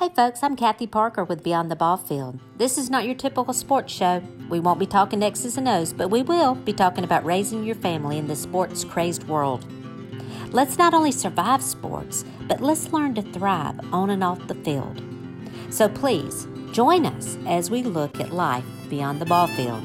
Hey folks, I'm Kathy Parker with Beyond the Ball Field. This is not your typical sports show. We won't be talking X's and O's, but we will be talking about raising your family in this sports crazed world. Let's not only survive sports, but let's learn to thrive on and off the field. So please, join us as we look at life beyond the ball field.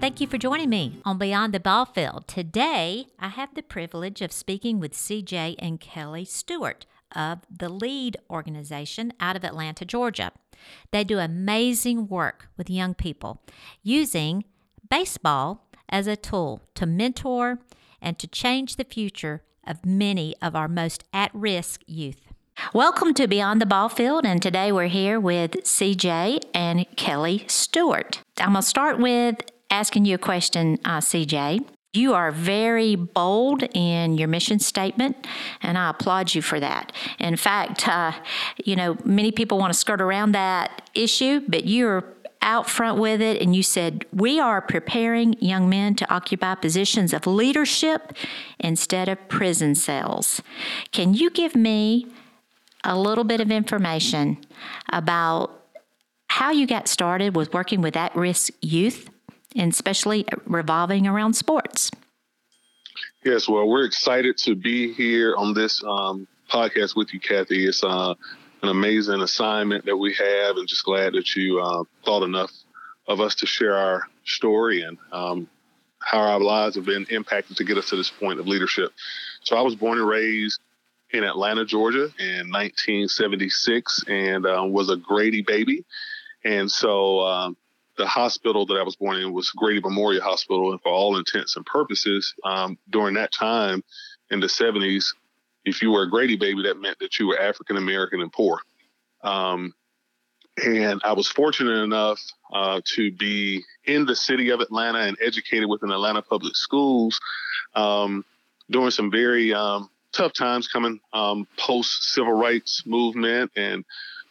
Thank you for joining me on Beyond the Ball Field. Today, I have the privilege of speaking with CJ and Kelly Stewart of the LEAD organization out of Atlanta, Georgia. They do amazing work with young people using baseball as a tool to mentor and to change the future of many of our most at risk youth. Welcome to Beyond the Ball Field, and today we're here with CJ and Kelly Stewart. I'm going to start with asking you a question, uh, CJ. You are very bold in your mission statement, and I applaud you for that. In fact, uh, you know, many people want to skirt around that issue, but you're out front with it, and you said, We are preparing young men to occupy positions of leadership instead of prison cells. Can you give me a little bit of information about how you got started with working with at risk youth? And especially revolving around sports. Yes, well, we're excited to be here on this um, podcast with you, Kathy. It's uh, an amazing assignment that we have, and just glad that you uh, thought enough of us to share our story and um, how our lives have been impacted to get us to this point of leadership. So, I was born and raised in Atlanta, Georgia in 1976 and uh, was a Grady baby. And so um, the hospital that I was born in was Grady Memorial Hospital, and for all intents and purposes, um, during that time in the 70s, if you were a Grady baby, that meant that you were African American and poor. Um, and I was fortunate enough uh, to be in the city of Atlanta and educated within Atlanta public schools um, during some very um, tough times coming um, post civil rights movement. And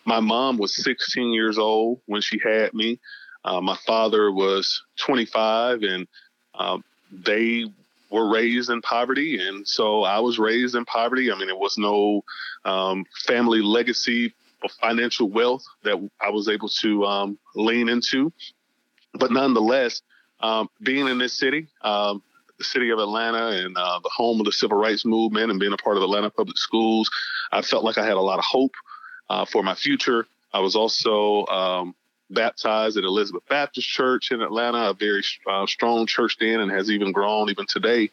my mom was 16 years old when she had me. Uh, my father was 25 and uh, they were raised in poverty. And so I was raised in poverty. I mean, it was no um, family legacy of financial wealth that I was able to um, lean into. But nonetheless, um, being in this city, um, the city of Atlanta and uh, the home of the civil rights movement and being a part of Atlanta public schools, I felt like I had a lot of hope uh, for my future. I was also um, baptized at Elizabeth Baptist Church in Atlanta, a very uh, strong church then, and has even grown even today.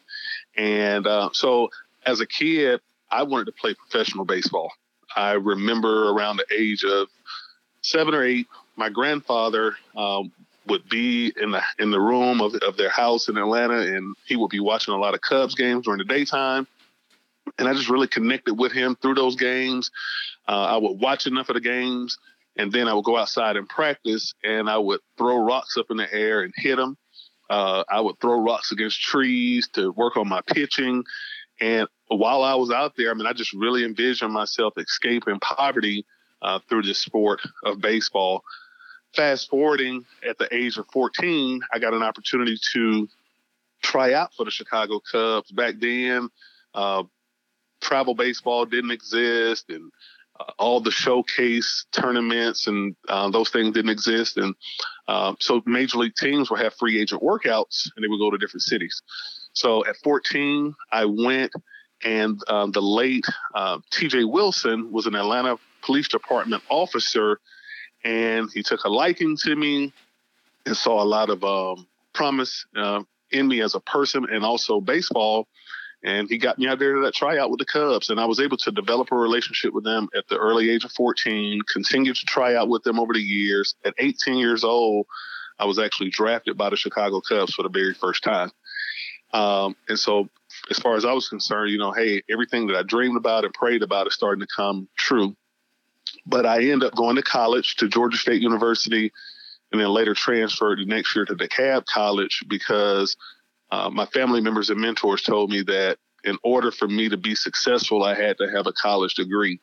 And uh, so, as a kid, I wanted to play professional baseball. I remember around the age of seven or eight, my grandfather um, would be in the in the room of, of their house in Atlanta, and he would be watching a lot of Cubs games during the daytime. And I just really connected with him through those games. Uh, I would watch enough of the games and then I would go outside and practice, and I would throw rocks up in the air and hit them. Uh, I would throw rocks against trees to work on my pitching. And while I was out there, I mean, I just really envisioned myself escaping poverty uh, through this sport of baseball. Fast forwarding at the age of 14, I got an opportunity to try out for the Chicago Cubs. Back then, uh, travel baseball didn't exist, and uh, all the showcase tournaments and uh, those things didn't exist. And uh, so major league teams would have free agent workouts and they would go to different cities. So at 14, I went and um, the late uh, TJ Wilson was an Atlanta Police Department officer and he took a liking to me and saw a lot of um, promise uh, in me as a person and also baseball and he got me out there to that tryout with the Cubs, and I was able to develop a relationship with them at the early age of 14. Continued to try out with them over the years. At 18 years old, I was actually drafted by the Chicago Cubs for the very first time. Um, and so, as far as I was concerned, you know, hey, everything that I dreamed about and prayed about is starting to come true. But I ended up going to college to Georgia State University, and then later transferred the next year to DeKalb College because uh, my family members and mentors told me that in order for me to be successful, I had to have a college degree.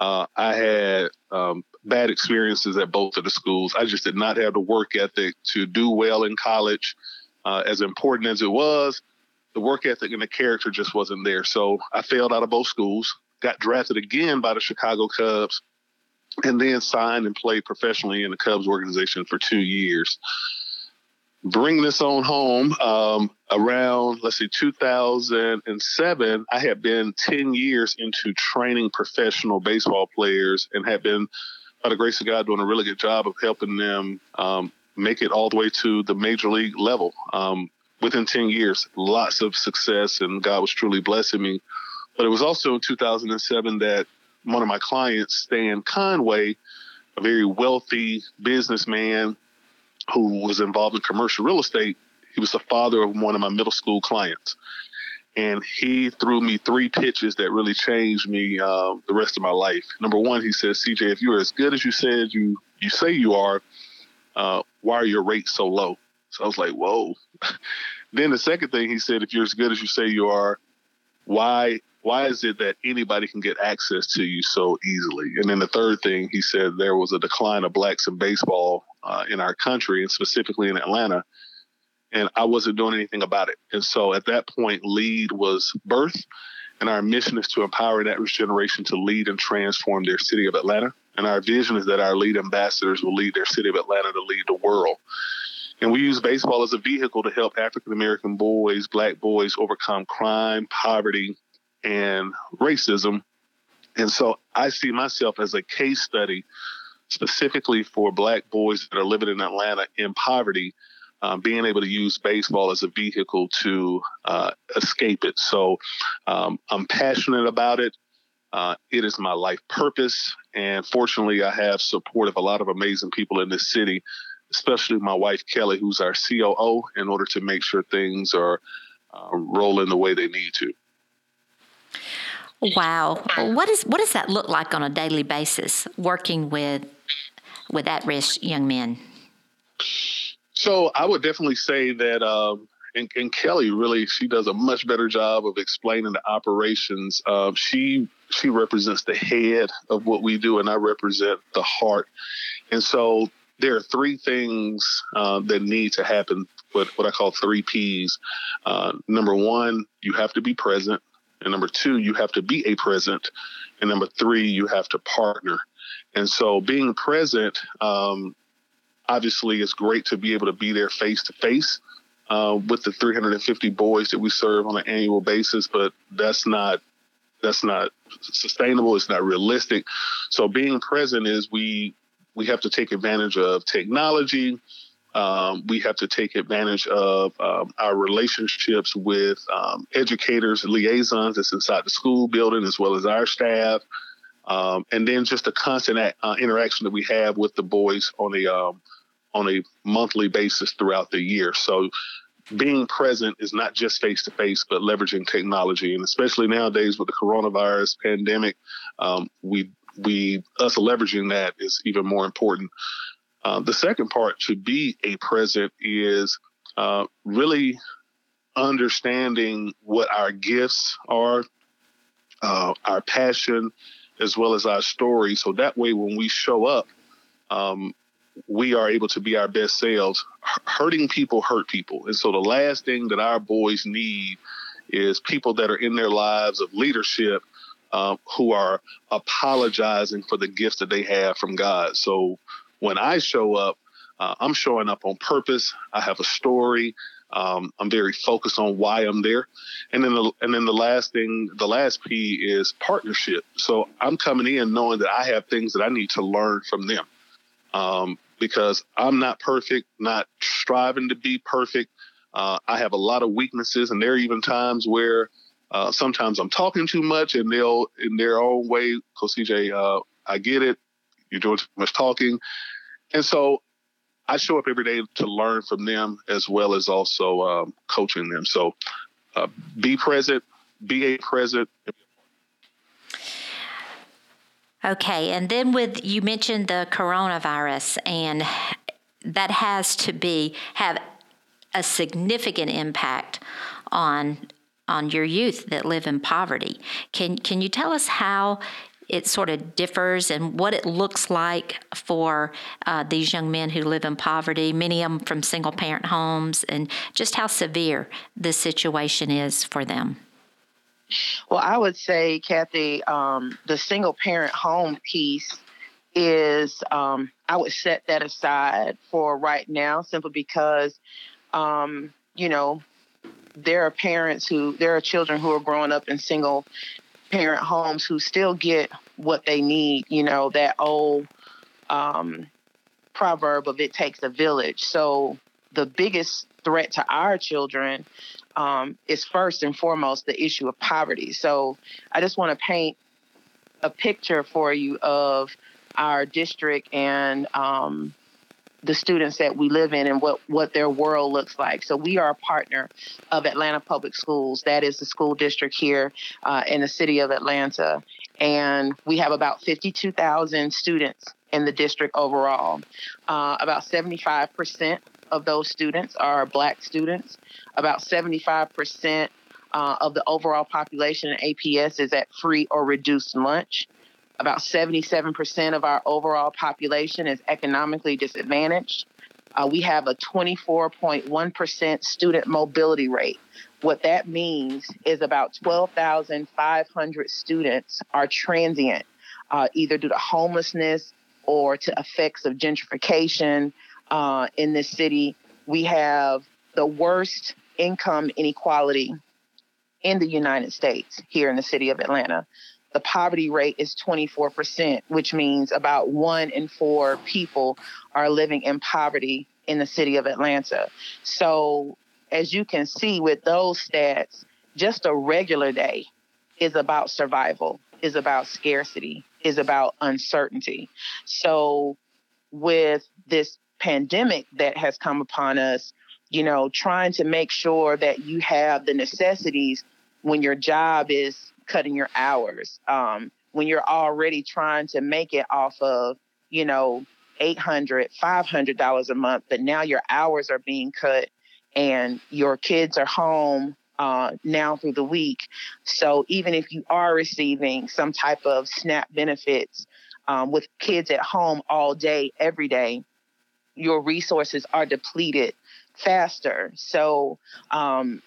Uh, I had um, bad experiences at both of the schools. I just did not have the work ethic to do well in college. Uh, as important as it was, the work ethic and the character just wasn't there. So I failed out of both schools. got drafted again by the Chicago Cubs, and then signed and played professionally in the Cubs organization for two years. Bring this on home um, around, let's see, 2007. I had been 10 years into training professional baseball players and had been, by the grace of God, doing a really good job of helping them um, make it all the way to the major league level. Um, within 10 years, lots of success, and God was truly blessing me. But it was also in 2007 that one of my clients, Stan Conway, a very wealthy businessman who was involved in commercial real estate, he was the father of one of my middle school clients. And he threw me three pitches that really changed me uh, the rest of my life. Number one, he says, CJ, if you're as good as you said you, you say you are, uh, why are your rates so low? So I was like, whoa. then the second thing he said, if you're as good as you say you are, why why is it that anybody can get access to you so easily? And then the third thing he said, there was a decline of blacks in baseball uh, in our country and specifically in Atlanta. And I wasn't doing anything about it. And so at that point, LEAD was birth. And our mission is to empower that generation to lead and transform their city of Atlanta. And our vision is that our lead ambassadors will lead their city of Atlanta to lead the world. And we use baseball as a vehicle to help African American boys, black boys overcome crime, poverty, and racism. And so I see myself as a case study specifically for black boys that are living in Atlanta in poverty, um, being able to use baseball as a vehicle to uh, escape it. So um, I'm passionate about it. Uh, it is my life purpose. And fortunately, I have support of a lot of amazing people in this city, especially my wife, Kelly, who's our COO, in order to make sure things are uh, rolling the way they need to. Wow. What is what does that look like on a daily basis working with with at-risk young men? So I would definitely say that um, and, and, Kelly really she does a much better job of explaining the operations. Um, she she represents the head of what we do, and I represent the heart. And so there are three things uh, that need to happen. What what I call three P's. Uh, number one, you have to be present. And number two, you have to be a present. And number three, you have to partner. And so being present, um, obviously, it's great to be able to be there face to face with the 350 boys that we serve on an annual basis, but that's not that's not sustainable. It's not realistic. So being present is we we have to take advantage of technology. Um, we have to take advantage of um, our relationships with um, educators, liaisons that's inside the school building, as well as our staff. Um, and then just the constant uh, interaction that we have with the boys on a um, on a monthly basis throughout the year. So being present is not just face to face, but leveraging technology, and especially nowadays with the coronavirus pandemic, um, we we us leveraging that is even more important. Uh, the second part to be a present is uh, really understanding what our gifts are, uh, our passion, as well as our story. So that way, when we show up, um, we are able to be our best selves. hurting people hurt people. And so the last thing that our boys need is people that are in their lives of leadership um, who are apologizing for the gifts that they have from God. So when I show up, uh, I'm showing up on purpose. I have a story. Um, I'm very focused on why I'm there, and then the, and then the last thing, the last P is partnership. So I'm coming in knowing that I have things that I need to learn from them, um, because I'm not perfect, not striving to be perfect. Uh, I have a lot of weaknesses, and there are even times where uh, sometimes I'm talking too much, and they'll in their own way, Coach CJ, uh, I get it. You're doing too much talking, and so I show up every day to learn from them as well as also um, coaching them. So uh, be present, be a present. Okay, and then with you mentioned the coronavirus, and that has to be have a significant impact on on your youth that live in poverty. Can can you tell us how it sort of differs and what it looks like for uh, these young men who live in poverty, many of them from single parent homes, and just how severe the situation is for them. Well, I would say, Kathy, um, the single parent home piece is um, I would set that aside for right now, simply because, um, you know, there are parents who there are children who are growing up in single parent homes who still get what they need. You know, that old um, proverb of "it takes a village." So the biggest threat to our children um, is first and foremost the issue of poverty. So I just want to paint a picture for you of our district and um, the students that we live in and what, what their world looks like. So we are a partner of Atlanta Public Schools. That is the school district here uh, in the city of Atlanta. And we have about 52,000 students in the district overall. Uh, about 75% of those students are black students. About 75% uh, of the overall population in APS is at free or reduced lunch. About 77% of our overall population is economically disadvantaged. Uh, we have a 24.1% student mobility rate. What that means is about 12,500 students are transient, uh, either due to homelessness or to effects of gentrification, uh, in this city. We have the worst income inequality in the United States here in the city of Atlanta. The poverty rate is 24%, which means about one in four people are living in poverty in the city of Atlanta. So, as you can see with those stats, just a regular day is about survival, is about scarcity, is about uncertainty. So, with this pandemic that has come upon us, you know, trying to make sure that you have the necessities when your job is cutting your hours, um, when you're already trying to make it off of, you know, $800, $500 a month, but now your hours are being cut and your kids are home uh, now through the week. So even if you are receiving some type of SNAP benefits um, with kids at home all day, every day, your resources are depleted faster. So, um,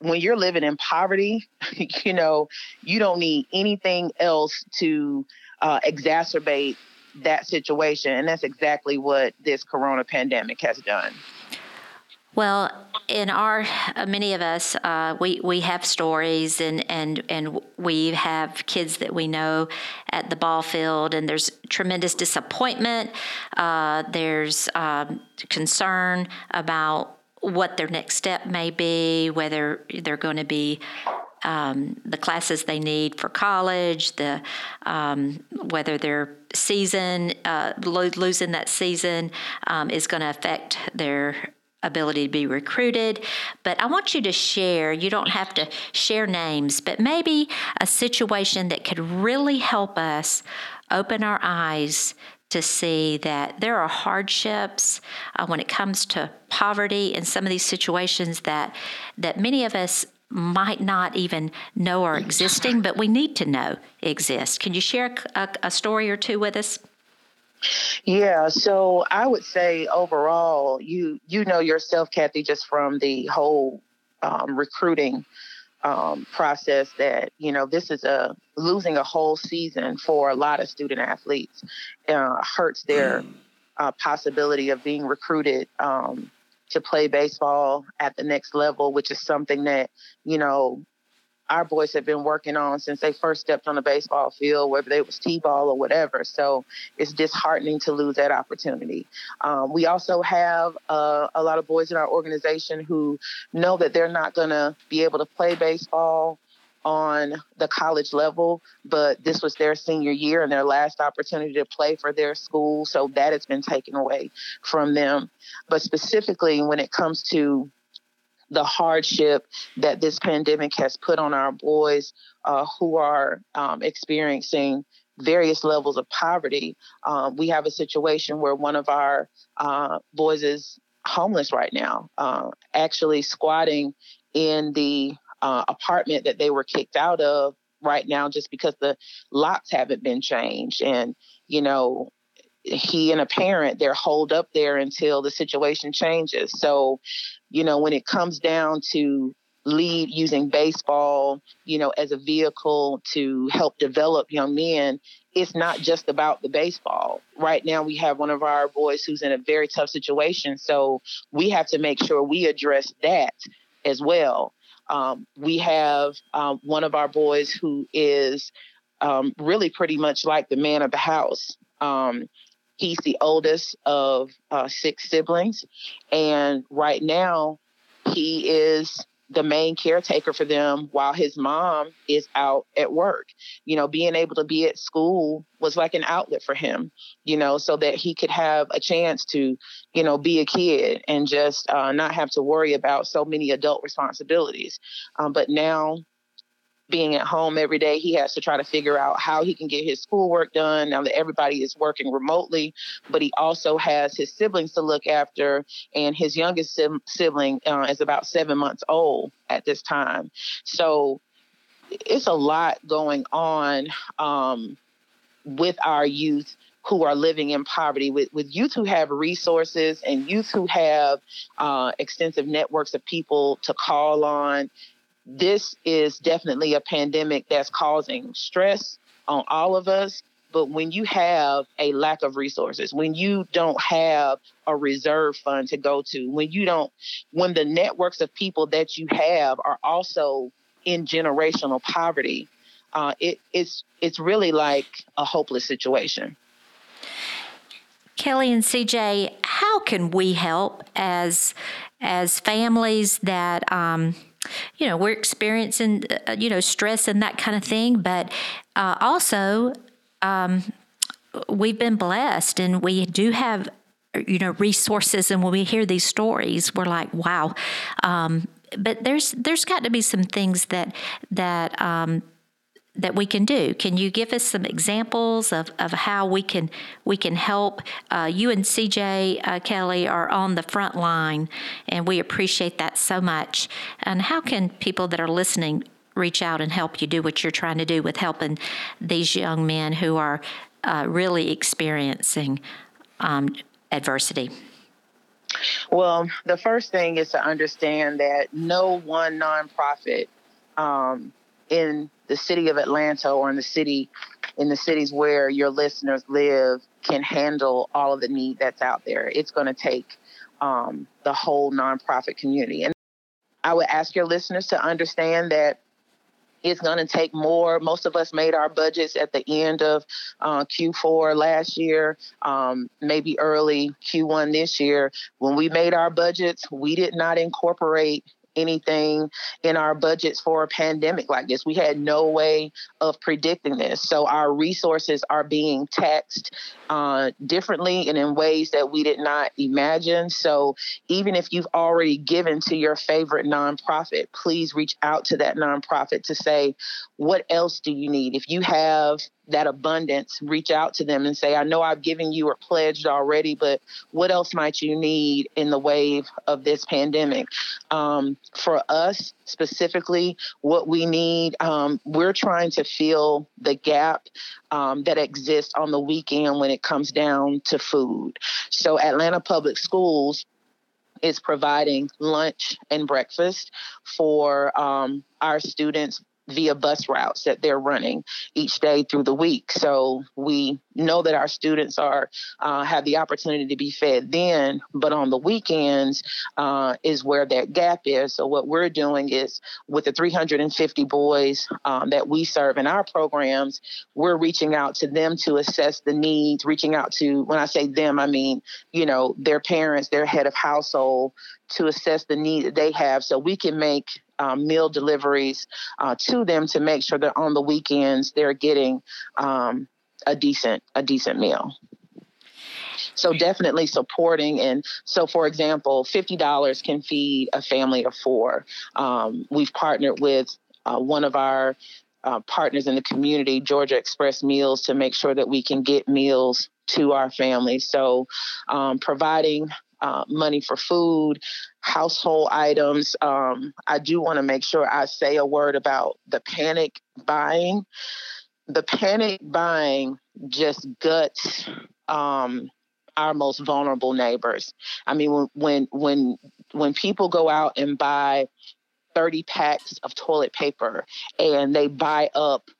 when you're living in poverty, you know, you don't need anything else to uh, exacerbate that situation. And that's exactly what this corona pandemic has done. Well, in our uh, many of us, uh, we we have stories, and and and we have kids that we know at the ball field, and there's tremendous disappointment. Uh, there's um, concern about what their next step may be, whether they're going to be um, the classes they need for college, the um, whether their season uh, lo- losing that season um, is going to affect their ability to be recruited. But I want you to share, you don't have to share names, but maybe a situation that could really help us open our eyes to see that there are hardships uh, when it comes to poverty in some of these situations that that many of us might not even know are existing, but we need to know exist. Can you share a, a story or two with us? Yeah, so I would say overall, you you know yourself, Kathy, just from the whole um, recruiting um, process that you know this is a losing a whole season for a lot of student athletes uh, hurts their uh, possibility of being recruited um, to play baseball at the next level, which is something that you know our boys have been working on since they first stepped on the baseball field, whether it was t-ball or whatever. So it's disheartening to lose that opportunity. Um, we also have uh, a lot of boys in our organization who know that they're not going to be able to play baseball on the college level, but this was their senior year and their last opportunity to play for their school. So that has been taken away from them. But specifically, when it comes to the hardship that this pandemic has put on our boys uh, who are um, experiencing various levels of poverty. Um, we have a situation where one of our uh, boys is homeless right now, uh, actually squatting in the uh, apartment that they were kicked out of right now just because the locks haven't been changed. And, you know, he and a parent, they're holed up there until the situation changes. So you know, when it comes down to lead using baseball, you know, as a vehicle to help develop young men, it's not just about the baseball. Right now, we have one of our boys who's in a very tough situation. So we have to make sure we address that as well. Um, we have um, one of our boys who is um, really pretty much like the man of the house. Um, he's the oldest of uh, six siblings. And right now, he is the main caretaker for them while his mom is out at work. You know, being able to be at school was like an outlet for him, you know, so that he could have a chance to, you know, be a kid and just uh, not have to worry about so many adult responsibilities. Um, but now being at home every day, he has to try to figure out how he can get his schoolwork done now that everybody is working remotely. But he also has his siblings to look after, and his youngest sibling uh, is about seven months old at this time. So it's a lot going on um, with our youth who are living in poverty, with, with youth who have resources and youth who have uh, extensive networks of people to call on this is definitely a pandemic that's causing stress on all of us. But when you have a lack of resources, when you don't have a reserve fund to go to, when you don't, when the networks of people that you have are also in generational poverty, uh, it, it's it's really like a hopeless situation. Kelly and CJ, how can we help as as families that um, you know, we're experiencing, uh, you know, stress and that kind of thing. But uh, also, um, we've been blessed and we do have, you know, resources. And when we hear these stories, we're like, wow. Um, but there's there's got to be some things that that um, that we can do. Can you give us some examples of, of how we can we can help? Uh, you and CJ uh, Kelly are on the front line, and we appreciate that so much. And how can people that are listening reach out and help you do what you're trying to do with helping these young men who are uh, really experiencing um, adversity? Well, the first thing is to understand that no one nonprofit um, in the city of Atlanta or in the city in the cities where your listeners live can handle all of the need that's out there. It's going to take um, the whole nonprofit community. And I would ask your listeners to understand that it's going to take more. Most of us made our budgets at the end of uh, Q4 last year, um, maybe early Q1 this year. When we made our budgets, we did not incorporate anything in our budgets for a pandemic like this. We had no way of predicting this. So our resources are being taxed uh, differently and in ways that we did not imagine. So even if you've already given to your favorite nonprofit, please reach out to that nonprofit to say, what else do you need? If you have that abundance, reach out to them and say, I know I've given you or pledged already, but what else might you need in the wave of this pandemic? Um, for us specifically, what we need, um, we're trying to fill the gap um, that exists on the weekend when it comes down to food. So, Atlanta Public Schools is providing lunch and breakfast for um, our students via bus routes that they're running each day through the week. So we know that our students are uh, have the opportunity to be fed then, but on the weekends uh, is where that gap is. So what we're doing is with the 350 boys um, that we serve in our programs, we're reaching out to them to assess the needs. Reaching out to when I say them, I mean you know their parents, their head of household, to assess the need that they have, so we can make um, meal deliveries uh, to them to make sure that on the weekends they're getting um, a decent a decent meal. So definitely supporting and so for example, fifty dollars can feed a family of four. Um, we've partnered with uh, one of our uh, partners in the community, Georgia Express Meals, to make sure that we can get meals to our families. So um, providing uh, money for food, household items. Um, I do want to make sure I say a word about the panic buying. The panic buying just guts um, our most vulnerable neighbors. I mean, when when when when people go out and buy 30 packs of toilet paper and they buy up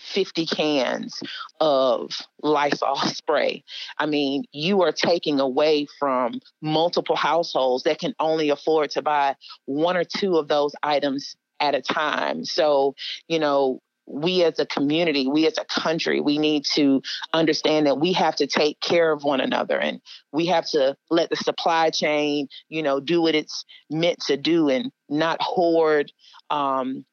50 cans of Lysol spray. I mean, you are taking away from multiple households that can only afford to buy one or two of those items at a time. So, you know, we as a community, we as a country, we need to understand that we have to take care of one another and we have to let the supply chain, you know, do what it's meant to do and not hoard um,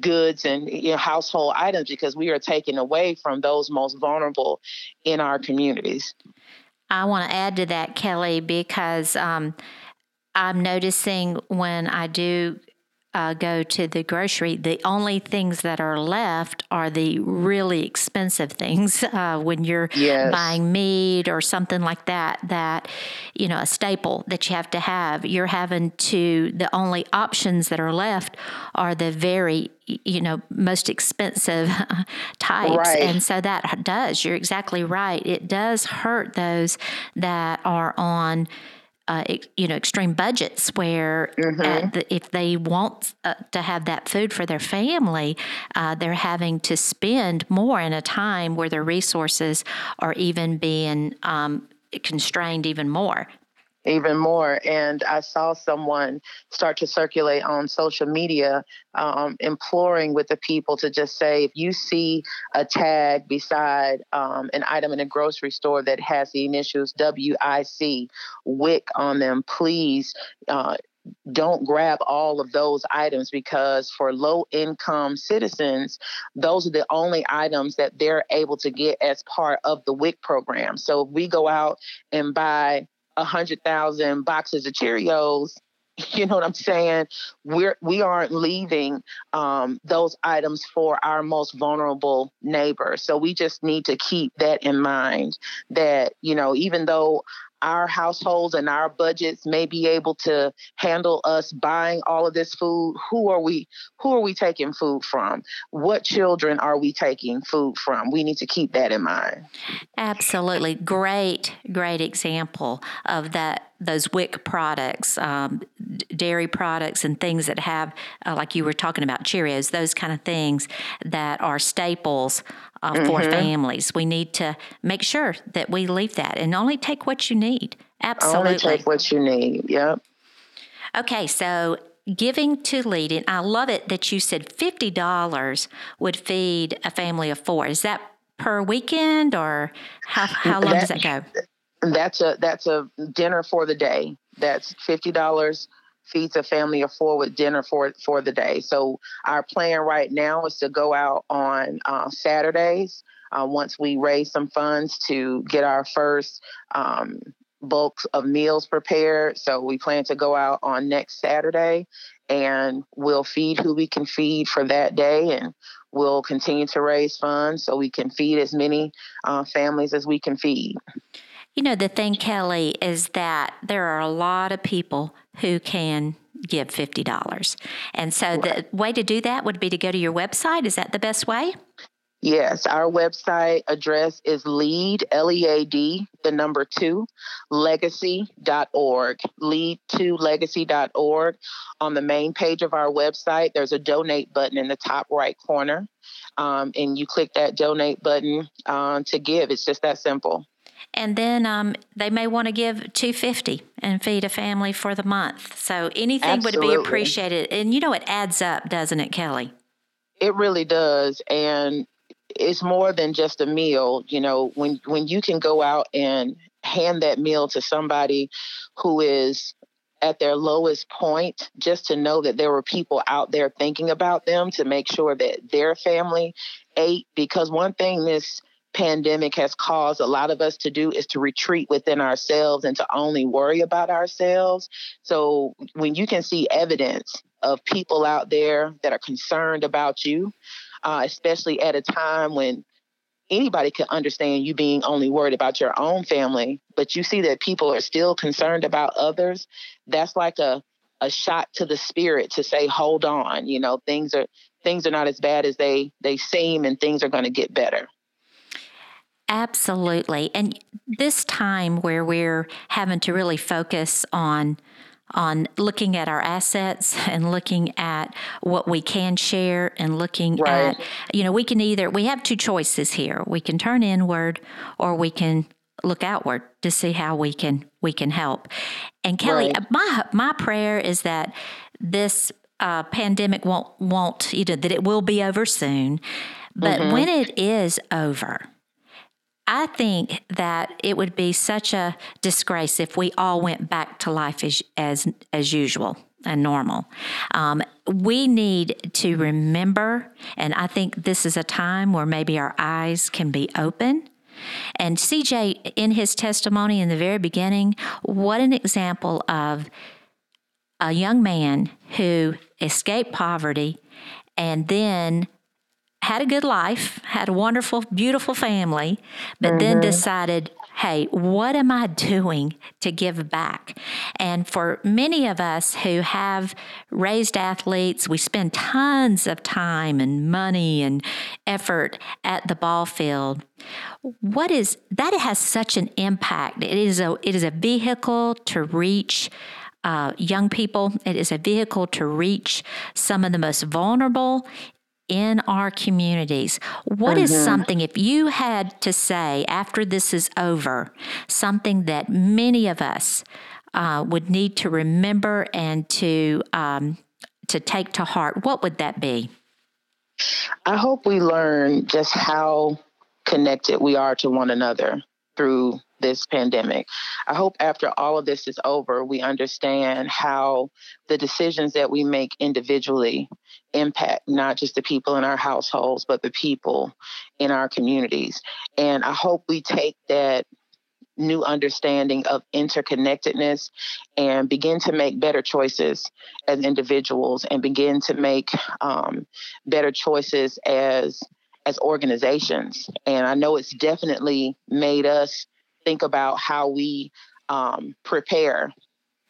goods and you know, household items because we are taking away from those most vulnerable in our communities. I want to add to that, Kelly, because um, I'm noticing when I do uh, go to the grocery, the only things that are left are the really expensive things. Uh, when you're yes. buying meat or something like that, that you know a staple that you have to have, you're having to. The only options that are left are the very you know most expensive types right. and so that does you're exactly right it does hurt those that are on uh, you know extreme budgets where mm-hmm. the, if they want uh, to have that food for their family, uh, they're having to spend more in a time where their resources are even being um, constrained even more even more. And I saw someone start to circulate on social media, um, imploring with the people to just say, if you see a tag beside um, an item in a grocery store that has the initials WIC, WIC on them, please. Uh, don't grab all of those items because for low income citizens, those are the only items that they're able to get as part of the WIC program. So if we go out and buy a hundred thousand boxes of Cheerios, you know what I'm saying? We're we aren't leaving um, those items for our most vulnerable neighbors. So we just need to keep that in mind. That you know, even though our households and our budgets may be able to handle us buying all of this food who are we who are we taking food from? What children are we taking food from? We need to keep that in mind. Absolutely. Great great example of that those WIC products, um, dairy products, and things that have, uh, like you were talking about, Cheerios, those kind of things that are staples uh, mm-hmm. for families. We need to make sure that we leave that and only take what you need. Absolutely. Only take what you need. Yep. Okay, so giving to leading, I love it that you said $50 would feed a family of four. Is that per weekend or how, how long that, does that go? That's a that's a dinner for the day. That's fifty dollars feeds a family of four with dinner for for the day. So our plan right now is to go out on uh, Saturdays uh, once we raise some funds to get our first um, bulk of meals prepared. So we plan to go out on next Saturday and we'll feed who we can feed for that day and we'll continue to raise funds so we can feed as many uh, families as we can feed. You know, the thing, Kelly, is that there are a lot of people who can give $50. And so right. the way to do that would be to go to your website. Is that the best way? Yes, our website address is lead, L E A D, the number two, legacy.org. Lead to legacy.org. On the main page of our website, there's a donate button in the top right corner. Um, and you click that donate button uh, to give. It's just that simple and then um, they may want to give 250 and feed a family for the month. So anything Absolutely. would be appreciated. And you know it adds up doesn't it kelly? It really does. And it's more than just a meal. You know when when you can go out and hand that meal to somebody who is at their lowest point just to know that there were people out there thinking about them to make sure that their family ate. Because one thing this pandemic has caused a lot of us to do is to retreat within ourselves and to only worry about ourselves. So when you can see evidence of people out there that are concerned about you, uh, especially at a time when anybody could understand you being only worried about your own family, but you see that people are still concerned about others, that's like a a shot to the spirit to say hold on you know things are things are not as bad as they they seem and things are going to get better Absolutely. And this time where we're having to really focus on on looking at our assets and looking at what we can share and looking right. at you know we can either we have two choices here we can turn inward or we can look outward to see how we can we can help and kelly right. my my prayer is that this uh, pandemic won't won't you know that it will be over soon but mm-hmm. when it is over I think that it would be such a disgrace if we all went back to life as as, as usual and normal. Um, we need to remember, and I think this is a time where maybe our eyes can be open. And CJ, in his testimony in the very beginning, what an example of a young man who escaped poverty and then had a good life, had a wonderful, beautiful family, but mm-hmm. then decided, hey, what am I doing to give back? And for many of us who have raised athletes, we spend tons of time and money and effort at the ball field. What is that has such an impact. It is a it is a vehicle to reach uh, young people. It is a vehicle to reach some of the most vulnerable in our communities. What mm-hmm. is something, if you had to say after this is over, something that many of us uh, would need to remember and to um, to take to heart, what would that be? I hope we learn just how connected we are to one another through this pandemic. I hope after all of this is over, we understand how the decisions that we make individually impact not just the people in our households, but the people in our communities. And I hope we take that new understanding of interconnectedness and begin to make better choices as individuals and begin to make um, better choices as as organizations and i know it's definitely made us think about how we um, prepare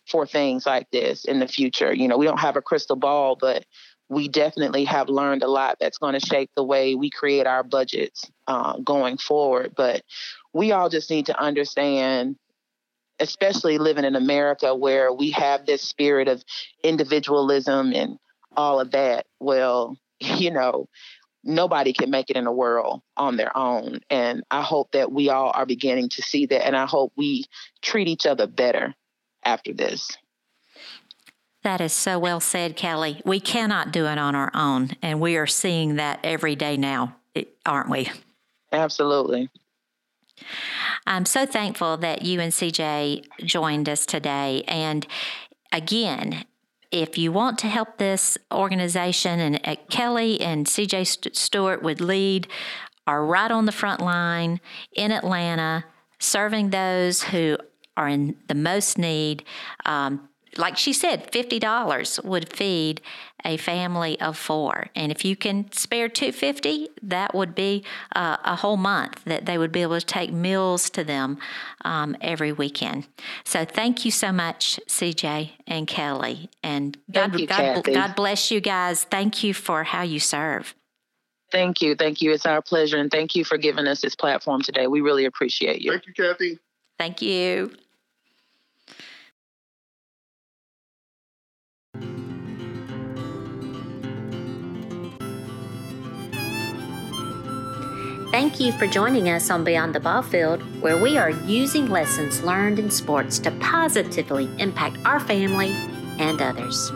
for things like this in the future you know we don't have a crystal ball but we definitely have learned a lot that's going to shape the way we create our budgets uh, going forward. But we all just need to understand, especially living in America where we have this spirit of individualism and all of that. Well, you know, nobody can make it in the world on their own. And I hope that we all are beginning to see that. And I hope we treat each other better after this. That is so well said, Kelly. We cannot do it on our own, and we are seeing that every day now, aren't we? Absolutely. I'm so thankful that you and CJ joined us today. And again, if you want to help this organization, and uh, Kelly and CJ Stewart would lead, are right on the front line in Atlanta, serving those who are in the most need. Um, like she said, $50 would feed a family of four. And if you can spare 250, that would be uh, a whole month that they would be able to take meals to them um, every weekend. So thank you so much, CJ and Kelly. And God, you, God, God bless you guys. Thank you for how you serve. Thank you. Thank you. It's our pleasure. And thank you for giving us this platform today. We really appreciate you. Thank you, Kathy. Thank you. Thank you for joining us on Beyond the Ball Field, where we are using lessons learned in sports to positively impact our family and others.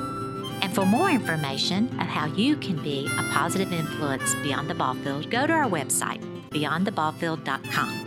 And for more information of how you can be a positive influence beyond the ball field, go to our website, beyondtheballfield.com.